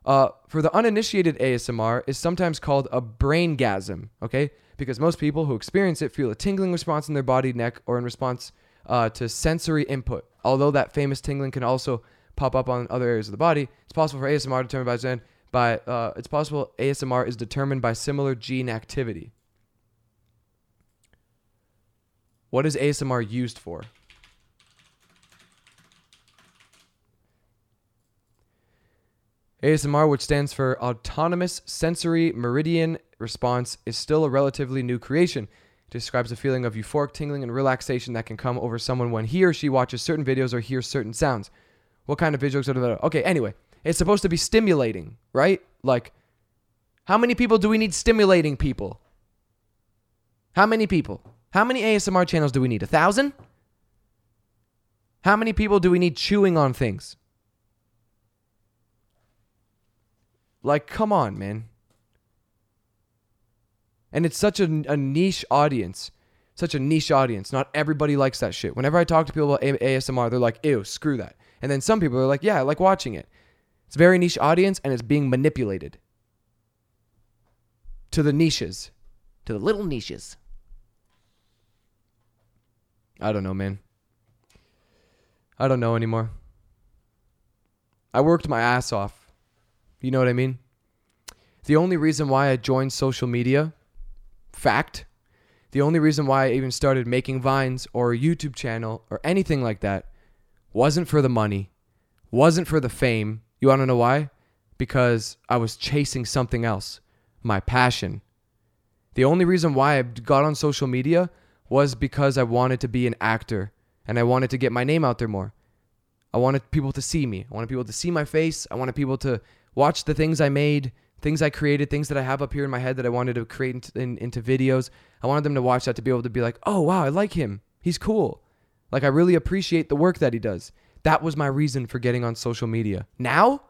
Uh, for the uninitiated, ASMR is sometimes called a braingasm, okay? Because most people who experience it feel a tingling response in their body, neck, or in response uh, to sensory input. Although that famous tingling can also pop up on other areas of the body, it's possible for ASMR determined by Zen by uh, it's possible ASMR is determined by similar gene activity. What is ASMR used for? ASMR, which stands for Autonomous Sensory Meridian Response, is still a relatively new creation. It describes a feeling of euphoric tingling and relaxation that can come over someone when he or she watches certain videos or hears certain sounds. What kind of visuals are? Okay, anyway, it's supposed to be stimulating, right? Like, how many people do we need stimulating people? How many people? How many ASMR channels do we need? A thousand? How many people do we need chewing on things? Like, come on, man. And it's such a, a, niche audience. Such a niche audience. Not everybody likes that shit. Whenever I talk to people about ASMR, they're like, ew, screw that. And then some people are like, yeah, I like watching it. It's a very niche audience and it's being manipulated to the niches. To the little niches. I don't know, man. I don't know anymore. I worked my ass off. You know what I mean? The only reason why I joined social media, fact, the only reason why I even started making vines or a YouTube channel or anything like that wasn't for the money, wasn't for the fame. You want to know why? Because I was chasing something else, my passion. The only reason why I got on social media was because I wanted to be an actor and I wanted to get my name out there more. I wanted people to see me. I wanted people to see my face. I wanted people to watch the things I made, things I created, things that I have up here in my head that I wanted to create into, in, into videos. I wanted them to watch that to be able to be like, oh, wow, I like him. He's cool. Like, I really appreciate the work that he does. That was my reason for getting on social media. Now,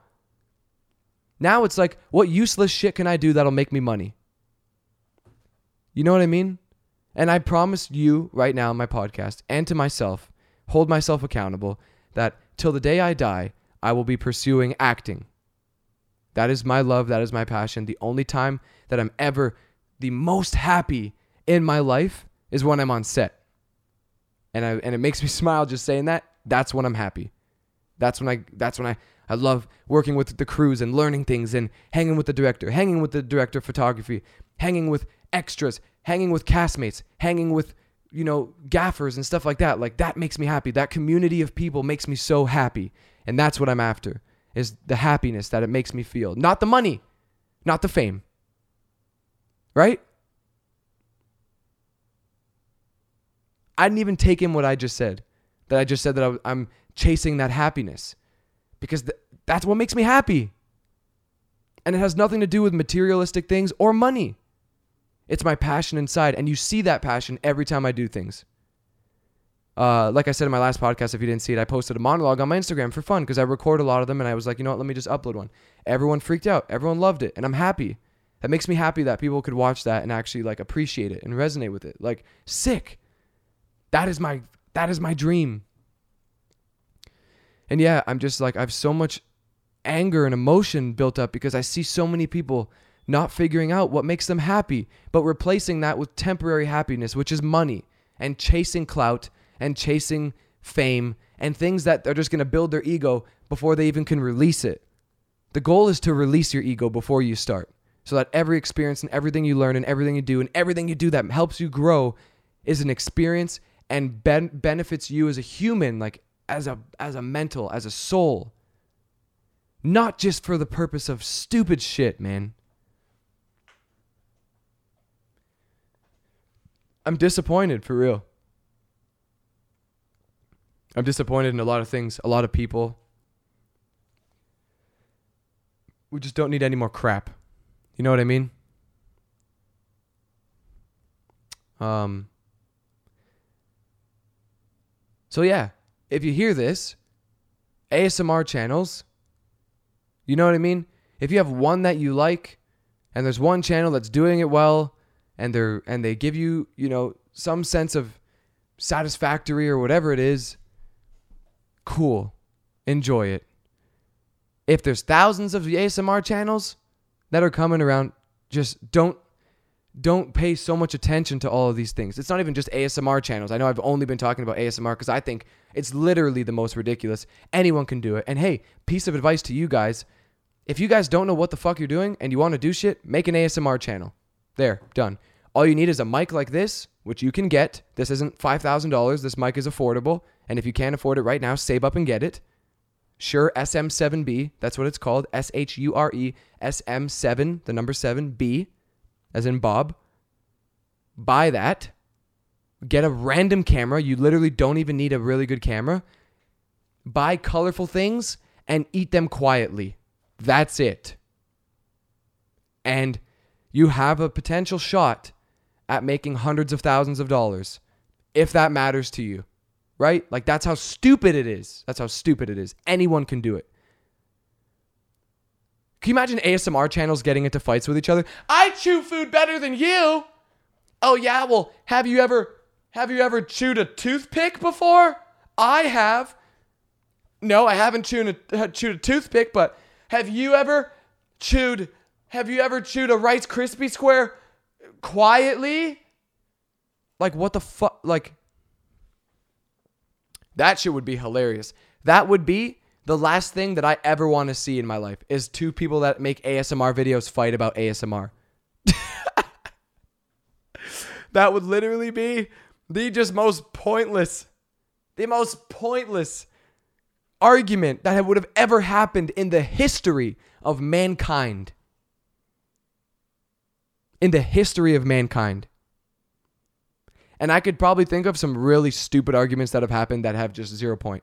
now it's like, what useless shit can I do that'll make me money? You know what I mean? And I promise you right now my podcast and to myself, hold myself accountable that till the day I die, I will be pursuing acting. That is my love. That is my passion. The only time that I'm ever the most happy in my life is when I'm on set. And I, and it makes me smile just saying that. That's when I'm happy. That's when I that's when I I love working with the crews and learning things and hanging with the director, hanging with the director of photography, hanging with extras, hanging with castmates, hanging with you know gaffers and stuff like that. Like that makes me happy. That community of people makes me so happy. And that's what I'm after is the happiness that it makes me feel. Not the money, not the fame. Right? I didn't even take in what I just said. That I just said that I, am chasing that happiness because th- that's what makes me happy. And it has nothing to do with materialistic things or money. It's my passion inside. And you see that passion every time I do things. Uh, like I said in my last podcast, if you didn't see it, I posted a monologue on my Instagram for fun because I record a lot of them and I was like, you know what, let me just upload one. Everyone freaked out. Everyone loved it. And I'm happy. That makes me happy that people could watch that and actually like appreciate it and resonate with it. Like, sick. That is my that is my dream. And yeah, I'm just like I have so much anger and emotion built up because I see so many people not figuring out what makes them happy, but replacing that with temporary happiness, which is money and chasing clout and chasing fame and things that are just going to build their ego before they even can release it. The goal is to release your ego before you start so that every experience and everything you learn and everything you do and everything you do that helps you grow is an experience and ben- benefits you as a human like as a as a mental as a soul. Not just for the purpose of stupid shit man. I'm disappointed for real I'm disappointed in a lot of things, a lot of people. We just don't need any more crap. You know what I mean? Um So yeah, if you hear this, ASMR channels, you know what I mean? If you have one that you like and there's one channel that's doing it well and they're and they give you, you know, some sense of satisfactory or whatever it is, cool. Enjoy it. If there's thousands of ASMR channels that are coming around, just don't don't pay so much attention to all of these things. It's not even just ASMR channels. I know I've only been talking about ASMR because I think it's literally the most ridiculous. Anyone can do it. And hey, piece of advice to you guys if you guys don't know what the fuck you're doing and you want to do shit, make an ASMR channel. There, done. All you need is a mic like this, which you can get. This isn't $5,000. This mic is affordable. And if you can't afford it right now, save up and get it. Shure SM7B, that's what it's called. S H U R E SM7, the number 7, B, as in Bob. Buy that. Get a random camera. You literally don't even need a really good camera. Buy colorful things and eat them quietly. That's it. And you have a potential shot at making hundreds of thousands of dollars if that matters to you right? Like that's how stupid it is. That's how stupid it is. Anyone can do it. Can you imagine ASMR channels getting into fights with each other? I chew food better than you. Oh yeah, well, have you ever have you ever chewed a toothpick before? I have. No, I haven't chewed a, uh, chewed a toothpick, but Have you ever chewed have you ever chewed a Rice Krispie square quietly? Like what the fuck like that shit would be hilarious. That would be the last thing that I ever want to see in my life is two people that make ASMR videos fight about ASMR. that would literally be the just most pointless, the most pointless argument that would have ever happened in the history of mankind. In the history of mankind. And I could probably think of some really stupid arguments that have happened that have just zero point.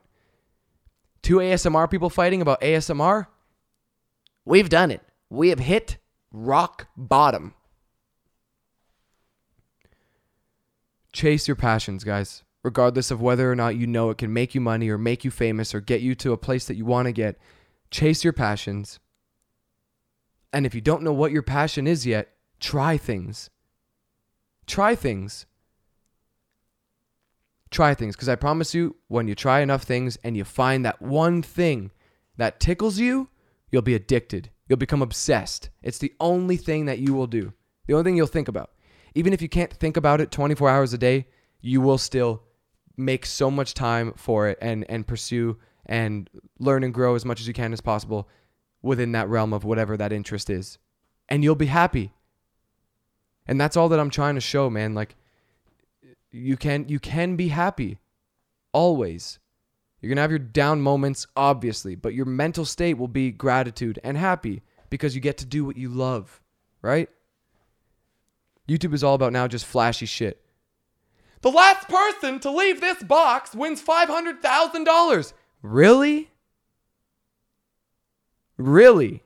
Two ASMR people fighting about ASMR? We've done it. We have hit rock bottom. Chase your passions, guys. Regardless of whether or not you know it can make you money or make you famous or get you to a place that you want to get, chase your passions. And if you don't know what your passion is yet, try things. Try things. Try things because I promise you, when you try enough things and you find that one thing that tickles you, you'll be addicted. You'll become obsessed. It's the only thing that you will do, the only thing you'll think about. Even if you can't think about it 24 hours a day, you will still make so much time for it and, and pursue and learn and grow as much as you can as possible within that realm of whatever that interest is. And you'll be happy. And that's all that I'm trying to show, man. Like, you can you can be happy. Always. You're going to have your down moments obviously but your mental state will be gratitude and happy because you get to do what you love right? Youtube is all about now just flashy shit. The last person to leave this box wins $500000 really? Really?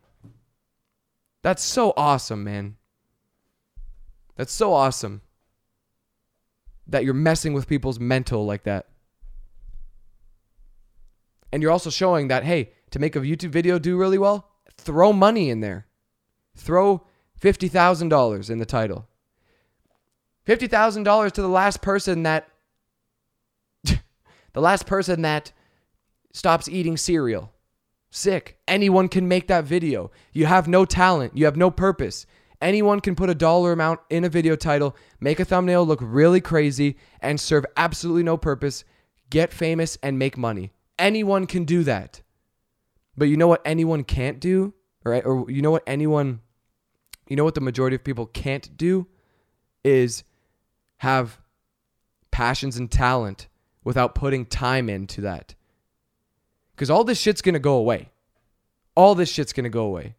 That's so awesome man. That's so awesome that you're messing with people's mental like that. And you're also showing that, hey, to make a YouTube video do really well, throw money in there. Throw $50,000 in the title. $50,000 to the last person that the last person that stops eating cereal. Sick. Anyone can make that video. You have no talent, you have no purpose. Anyone can put a dollar amount in a video title, make a thumbnail look really crazy, and serve absolutely no purpose, get famous, and make money. Anyone can do that. But you know what anyone can't do? Right? Or you know what anyone, you know what the majority of people can't do? Is have passions and talent without putting time into that. Because all this shit's gonna go away. All this shit's gonna go away.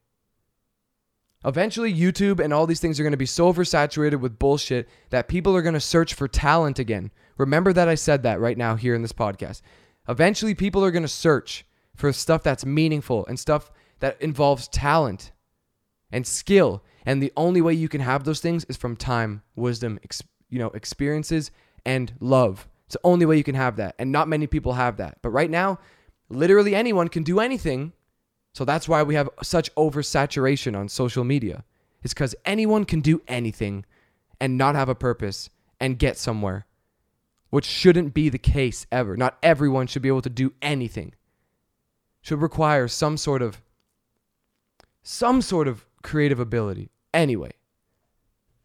Eventually, YouTube and all these things are going to be so oversaturated with bullshit that people are going to search for talent again. Remember that I said that right now here in this podcast. Eventually, people are going to search for stuff that's meaningful and stuff that involves talent and skill. And the only way you can have those things is from time, wisdom, ex- you know, experiences, and love. It's the only way you can have that. And not many people have that. But right now, literally anyone can do anything so that's why we have such oversaturation on social media. It's because anyone can do anything and not have a purpose and get somewhere, which shouldn't be the case ever. Not everyone should be able to do anything. Should require some sort of some sort of creative ability. Anyway,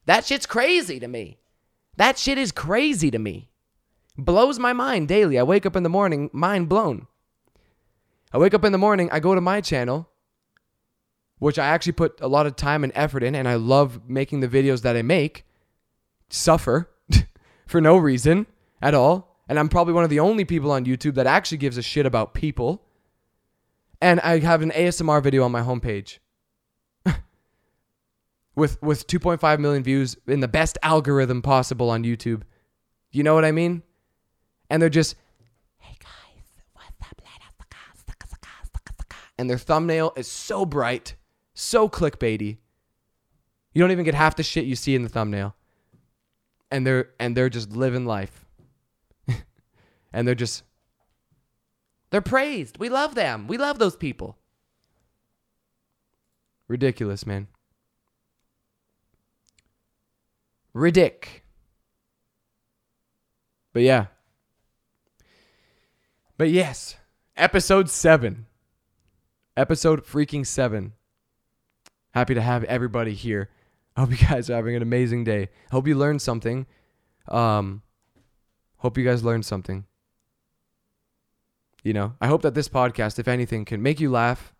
that shit's crazy to me. That shit is crazy to me. Blows my mind daily. I wake up in the morning, mind blown. I wake up in the morning, I go to my channel, which I actually put a lot of time and effort in, and I love making the videos that I make, suffer for no reason at all. And I'm probably one of the only people on YouTube that actually gives a shit about people. And I have an ASMR video on my homepage with with 2.5 million views in the best algorithm possible on YouTube. You know what I mean? And they're just and their thumbnail is so bright, so clickbaity. You don't even get half the shit you see in the thumbnail. And they're and they're just living life. and they're just they're praised. We love them. We love those people. Ridiculous, man. Ridic. But yeah. But yes, episode 7 episode freaking seven. Happy to have everybody here. I hope you guys are having an amazing day. Hope you learned something. Um, hope you guys learned something. You know, I hope that this podcast, if anything, can make you laugh,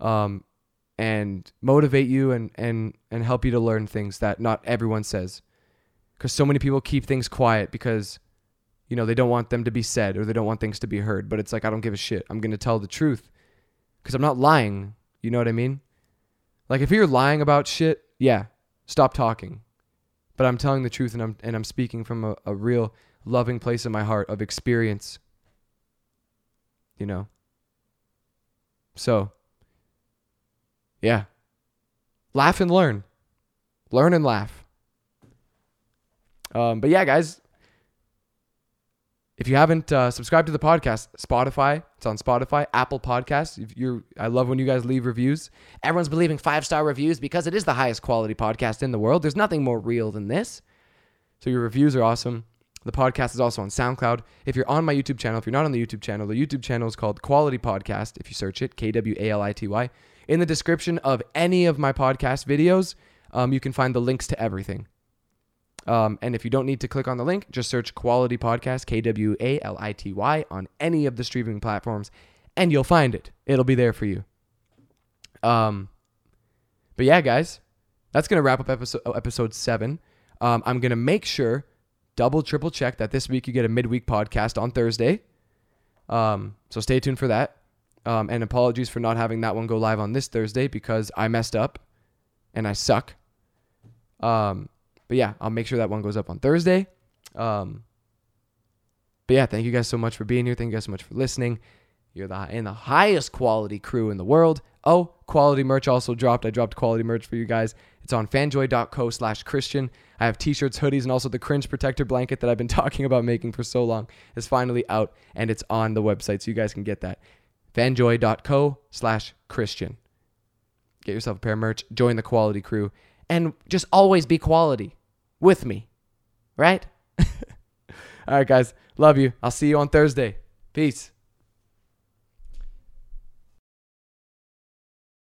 um, and motivate you and and and help you to learn things that not everyone says. Because so many people keep things quiet because, you know, they don't want them to be said or they don't want things to be heard. But it's like I don't give a shit. I'm gonna tell the truth, because I'm not lying. You know what I mean? Like if you're lying about shit, yeah, stop talking. But I'm telling the truth and I'm and I'm speaking from a, a real loving place in my heart of experience. You know. So yeah. Laugh and learn. Learn and laugh. Um, but yeah, guys, if you haven't uh, subscribed to the podcast, Spotify, it's on Spotify, Apple Podcasts. If you're, I love when you guys leave reviews. Everyone's believing five star reviews because it is the highest quality podcast in the world. There's nothing more real than this. So your reviews are awesome. The podcast is also on SoundCloud. If you're on my YouTube channel, if you're not on the YouTube channel, the YouTube channel is called Kwality Podcast. If you search it, K W A L I T Y. In the description of any of my podcast videos, um, you can find the links to everything. Um, and if you don't need to click on the link, just search Kwality Podcast, K W A L I T Y, on any of the streaming platforms, and you'll find it. It'll be there for you. Um, but yeah, guys, that's gonna wrap up episode episode seven. Um, I'm gonna make sure, double triple check that this week you get a midweek podcast on Thursday. Um, so stay tuned for that. Um, and apologies for not having that one go live on this Thursday because I messed up and I suck. Um, but yeah, I'll make sure that one goes up on Thursday. Um, but yeah, thank you guys so much for being here. Thank you guys so much for listening. You're the in the highest quality crew in the world. Oh, quality merch also dropped. I dropped quality merch for you guys. It's on fanjoy.co slash Christian. I have t-shirts, hoodies, and also the cringe protector blanket that I've been talking about making for so long is finally out and it's on the website. So you guys can get that. Fanjoy.co slash Christian. Get yourself a pair of merch, join the quality crew, And just always be quality with me, right? All right, guys. Love you. I'll see you on Thursday. Peace.